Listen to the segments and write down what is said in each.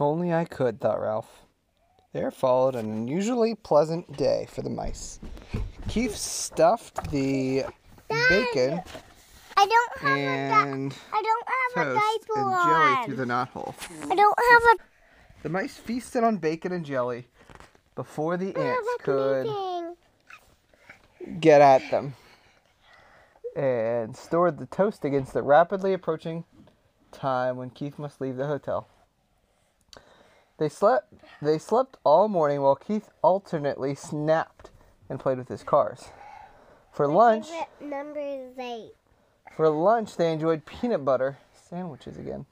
If only I could, thought Ralph. There followed an unusually pleasant day for the mice. Keith stuffed the bacon I don't have a and di- I don't have a toast diaper and jelly on. through the knothole. I don't have a The mice feasted on bacon and jelly before the ants could get at them and stored the toast against the rapidly approaching time when Keith must leave the hotel. They slept they slept all morning while Keith alternately snapped and played with his cars. For lunch, number is eight. for lunch they enjoyed peanut butter sandwiches again.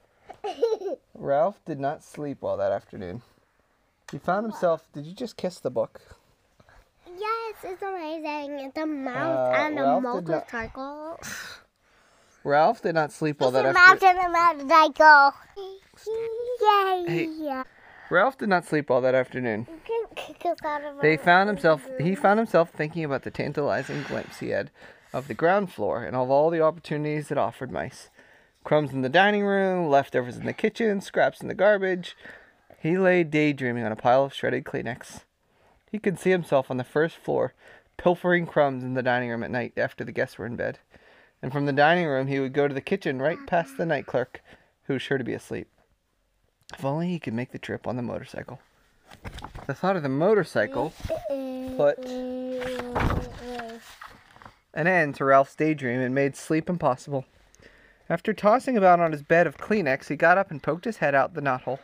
Ralph did not sleep well that afternoon. He found himself, did you just kiss the book? Yes, it's amazing. It's a mouse Uh, and a Ralph not- motorcycle. Ralph did not sleep well It's that a afternoon. mouse and a motorcycle. Yay! Hey. Ralph did not sleep all that afternoon. You can kick us out of They found himself he found himself thinking about the tantalizing glimpse he had of the ground floor and of all the opportunities it offered mice. Crumbs in the dining room, leftovers in the kitchen, scraps in the garbage. He lay daydreaming on a pile of shredded Kleenex. He could see himself on the first floor, pilfering crumbs in the dining room at night after the guests were in bed. And from the dining room he would go to the kitchen right past the night clerk, who was sure to be asleep. If only he could make the trip on the motorcycle. The thought of the motorcycle put an end to Ralph's daydream and made sleep impossible. After tossing about on his bed of Kleenex, he got up and poked his head out the knothole.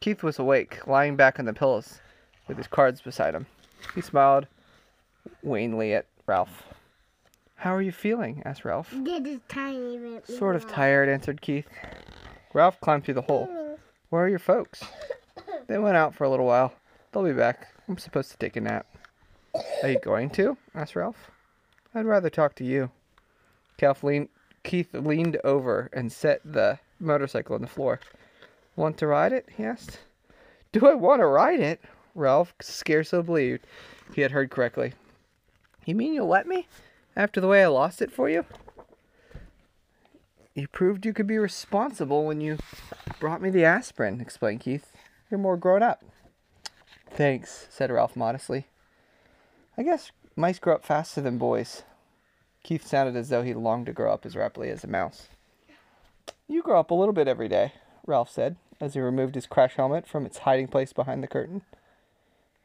Keith was awake, lying back on the pillows, with his cards beside him. He smiled wanly at Ralph. How are you feeling? asked Ralph. Tiny bit. Sort of tired, answered Keith. Ralph climbed through the hole. Where are your folks? They went out for a little while. They'll be back. I'm supposed to take a nap. Are you going to? asked Ralph. I'd rather talk to you. Calf leaned, Keith leaned over and set the motorcycle on the floor. Want to ride it? he asked. Do I want to ride it? Ralph scarcely believed he had heard correctly. You mean you'll let me? After the way I lost it for you? You proved you could be responsible when you brought me the aspirin, explained Keith. You're more grown up. Thanks, said Ralph modestly. I guess mice grow up faster than boys. Keith sounded as though he longed to grow up as rapidly as a mouse. You grow up a little bit every day, Ralph said, as he removed his crash helmet from its hiding place behind the curtain.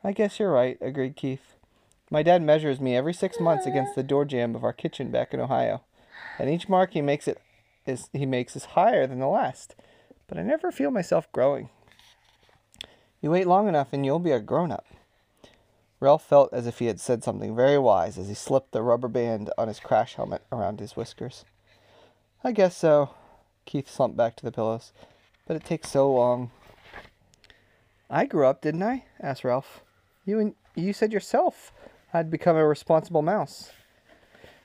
I guess you're right, agreed Keith. My dad measures me every six months against the door jamb of our kitchen back in Ohio, and each mark he makes it is he makes is higher than the last. But I never feel myself growing. You wait long enough and you'll be a grown up. Ralph felt as if he had said something very wise as he slipped the rubber band on his crash helmet around his whiskers. I guess so. Keith slumped back to the pillows. But it takes so long. I grew up, didn't I? asked Ralph. You and you said yourself I'd become a responsible mouse.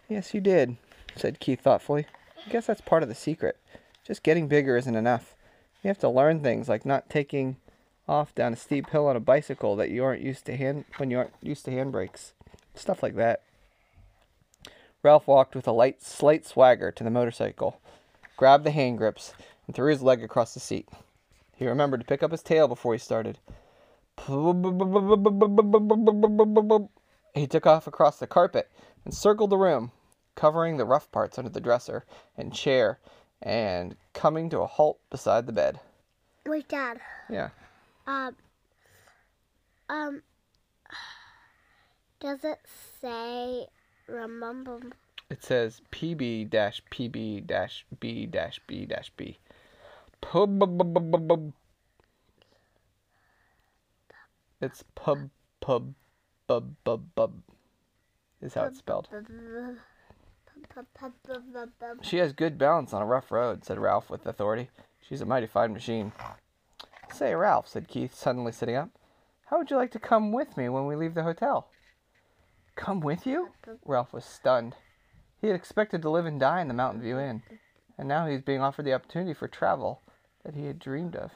Yes, you did, said Keith thoughtfully. I guess that's part of the secret. Just getting bigger isn't enough. You have to learn things like not taking off down a steep hill on a bicycle that you aren't used to hand when you aren't used to handbrakes. Stuff like that. Ralph walked with a light slight swagger to the motorcycle, grabbed the hand grips, and threw his leg across the seat. He remembered to pick up his tail before he started. He took off across the carpet and circled the room, covering the rough parts under the dresser and chair and coming to a halt beside the bed. Wait, Dad. Yeah. Um. Um. Does it say remember? It says PB dash PB dash B dash B dash B. Pub. It's pub pub bub bub bub. Is how it's spelled. She has good balance on a rough road, said Ralph with authority. She's a mighty fine machine. Say, Ralph, said Keith, suddenly sitting up, how would you like to come with me when we leave the hotel? Come with you? Ralph was stunned. He had expected to live and die in the Mountain View Inn, and now he was being offered the opportunity for travel that he had dreamed of.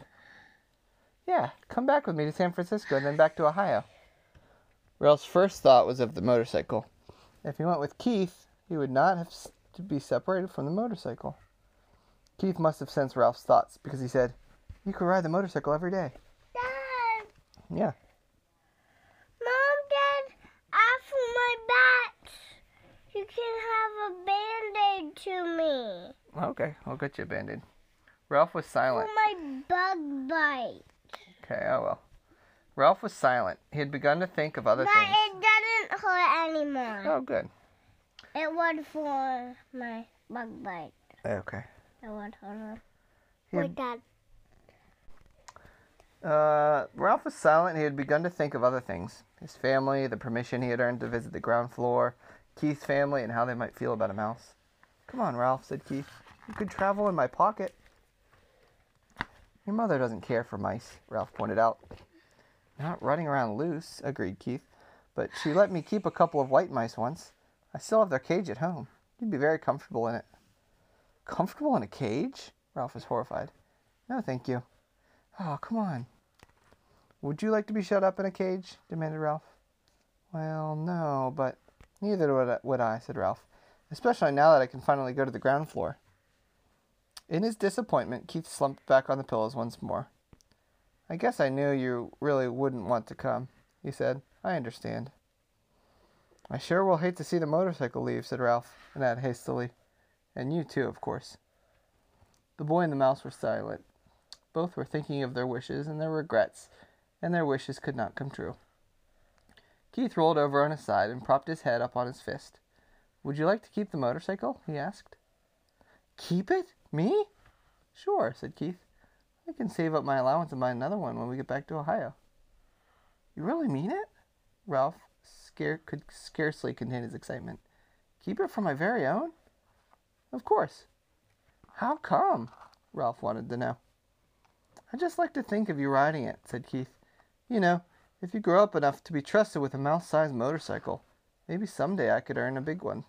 Yeah, come back with me to San Francisco and then back to Ohio. Ralph's first thought was of the motorcycle. If he went with Keith, he would not have to be separated from the motorcycle. Keith must have sensed Ralph's thoughts because he said, You could ride the motorcycle every day. Dad, Yeah. Mom, Dad, after my bat, you can have a band-aid to me Okay, I'll get you a band-aid. Ralph was for silent. my bug bite. Okay, oh well. Ralph was silent. He had begun to think of other But things. it doesn't hurt anymore. Oh, good. It was for my bug bite. Okay. It was hurt. Yeah. Dad. Uh, Ralph was silent. He had begun to think of other things his family, the permission he had earned to visit the ground floor, Keith's family, and how they might feel about a mouse. Come on, Ralph, said Keith. You could travel in my pocket. Your mother doesn't care for mice, Ralph pointed out. Not running around loose, agreed Keith. But she let me keep a couple of white mice once. I still have their cage at home. You'd be very comfortable in it. Comfortable in a cage? Ralph was horrified. No, thank you. Oh, come on. Would you like to be shut up in a cage? demanded Ralph. Well, no, but neither would I, would I, said Ralph, especially now that I can finally go to the ground floor. In his disappointment, Keith slumped back on the pillows once more. I guess I knew you really wouldn't want to come, he said. I understand. I sure will hate to see the motorcycle leave, said Ralph, and added hastily. And you too, of course. The boy and the mouse were silent. Both were thinking of their wishes and their regrets, and their wishes could not come true. Keith rolled over on his side and propped his head up on his fist. Would you like to keep the motorcycle? he asked. Keep it? Me? Sure, said Keith. I can save up my allowance and buy another one when we get back to Ohio. You really mean it? Ralph scare- could scarcely contain his excitement. Keep it for my very own? Of course. How come? Ralph wanted to know. I just like to think of you riding it, said Keith. You know, if you grow up enough to be trusted with a mouse sized motorcycle, maybe someday I could earn a big one.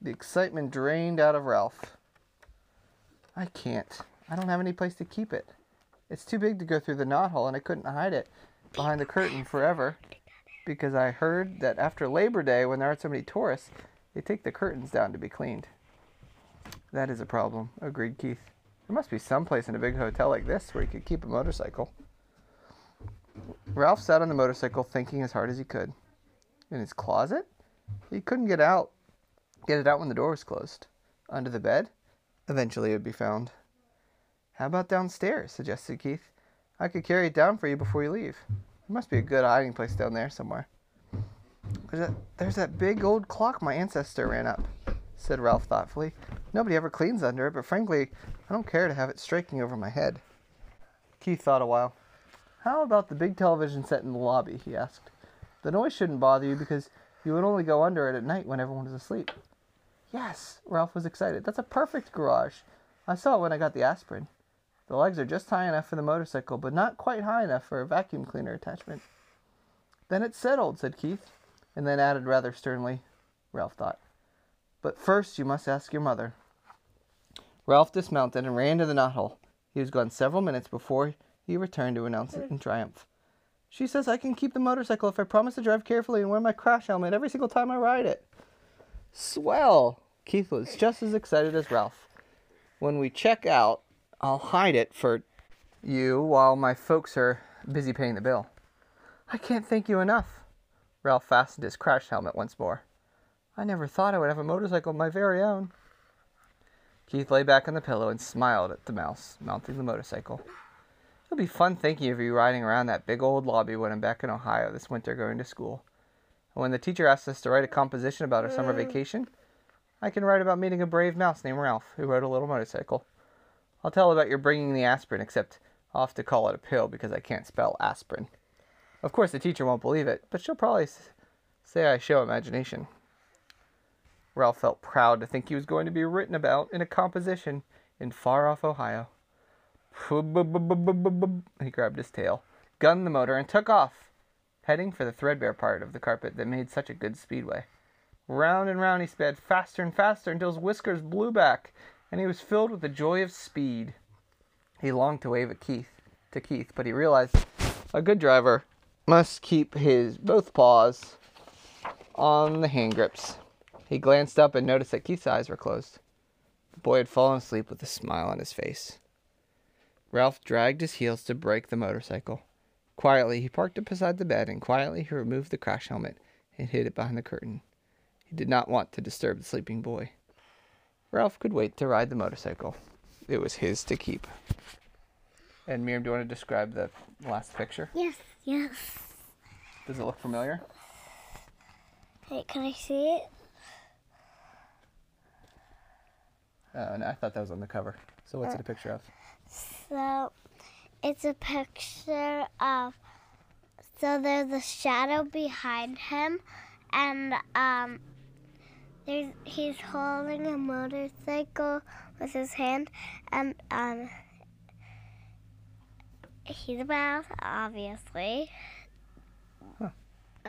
The excitement drained out of Ralph. I can't. I don't have any place to keep it. It's too big to go through the knothole, and I couldn't hide it behind the curtain forever because I heard that after Labor Day, when there aren't so many tourists, they take the curtains down to be cleaned. That is a problem, agreed Keith. There must be some place in a big hotel like this where you could keep a motorcycle. Ralph sat on the motorcycle thinking as hard as he could. In his closet? He couldn't get out. Get it out when the door was closed. Under the bed? Eventually it would be found. How about downstairs? suggested Keith. I could carry it down for you before you leave. There must be a good hiding place down there somewhere. There's that, there's that big old clock my ancestor ran up, said Ralph thoughtfully. Nobody ever cleans under it, but frankly, I don't care to have it striking over my head. Keith thought a while. How about the big television set in the lobby? he asked. The noise shouldn't bother you because you would only go under it at night when everyone is asleep. Yes, Ralph was excited. That's a perfect garage. I saw it when I got the aspirin. The legs are just high enough for the motorcycle, but not quite high enough for a vacuum cleaner attachment. Then it's settled, said Keith, and then added rather sternly, Ralph thought. But first you must ask your mother. Ralph dismounted and ran to the knothole. He was gone several minutes before he returned to announce it in triumph. She says I can keep the motorcycle if I promise to drive carefully and wear my crash helmet every single time I ride it. Swell! Keith was just as excited as Ralph. When we check out, I'll hide it for you while my folks are busy paying the bill. I can't thank you enough. Ralph fastened his crash helmet once more. I never thought I would have a motorcycle of my very own. Keith lay back on the pillow and smiled at the mouse, mounting the motorcycle. It'll be fun thinking of you riding around that big old lobby when I'm back in Ohio this winter going to school. And when the teacher asks us to write a composition about our summer mm. vacation, I can write about meeting a brave mouse named Ralph who rode a little motorcycle. I'll tell about your bringing the aspirin, except I'll have to call it a pill because I can't spell aspirin. Of course, the teacher won't believe it, but she'll probably say I show imagination. Ralph felt proud to think he was going to be written about in a composition in far off Ohio. He grabbed his tail, gunned the motor, and took off, heading for the threadbare part of the carpet that made such a good speedway. Round and round he sped, faster and faster, until his whiskers blew back, and he was filled with the joy of speed. He longed to wave at Keith, to Keith, but he realized a good driver must keep his both paws on the hand grips. He glanced up and noticed that Keith's eyes were closed. The boy had fallen asleep with a smile on his face. Ralph dragged his heels to brake the motorcycle. Quietly, he parked it beside the bed, and quietly he removed the crash helmet and hid it behind the curtain. He did not want to disturb the sleeping boy. Ralph could wait to ride the motorcycle. It was his to keep. And Miriam, do you want to describe the last picture? Yes, yes. Does it look familiar? Wait, can I see it? Uh, no, I thought that was on the cover. So what's it a picture of? So, it's a picture of. So there's a shadow behind him, and um, there's, he's holding a motorcycle with his hand, and um, he's a mouse, obviously. Huh.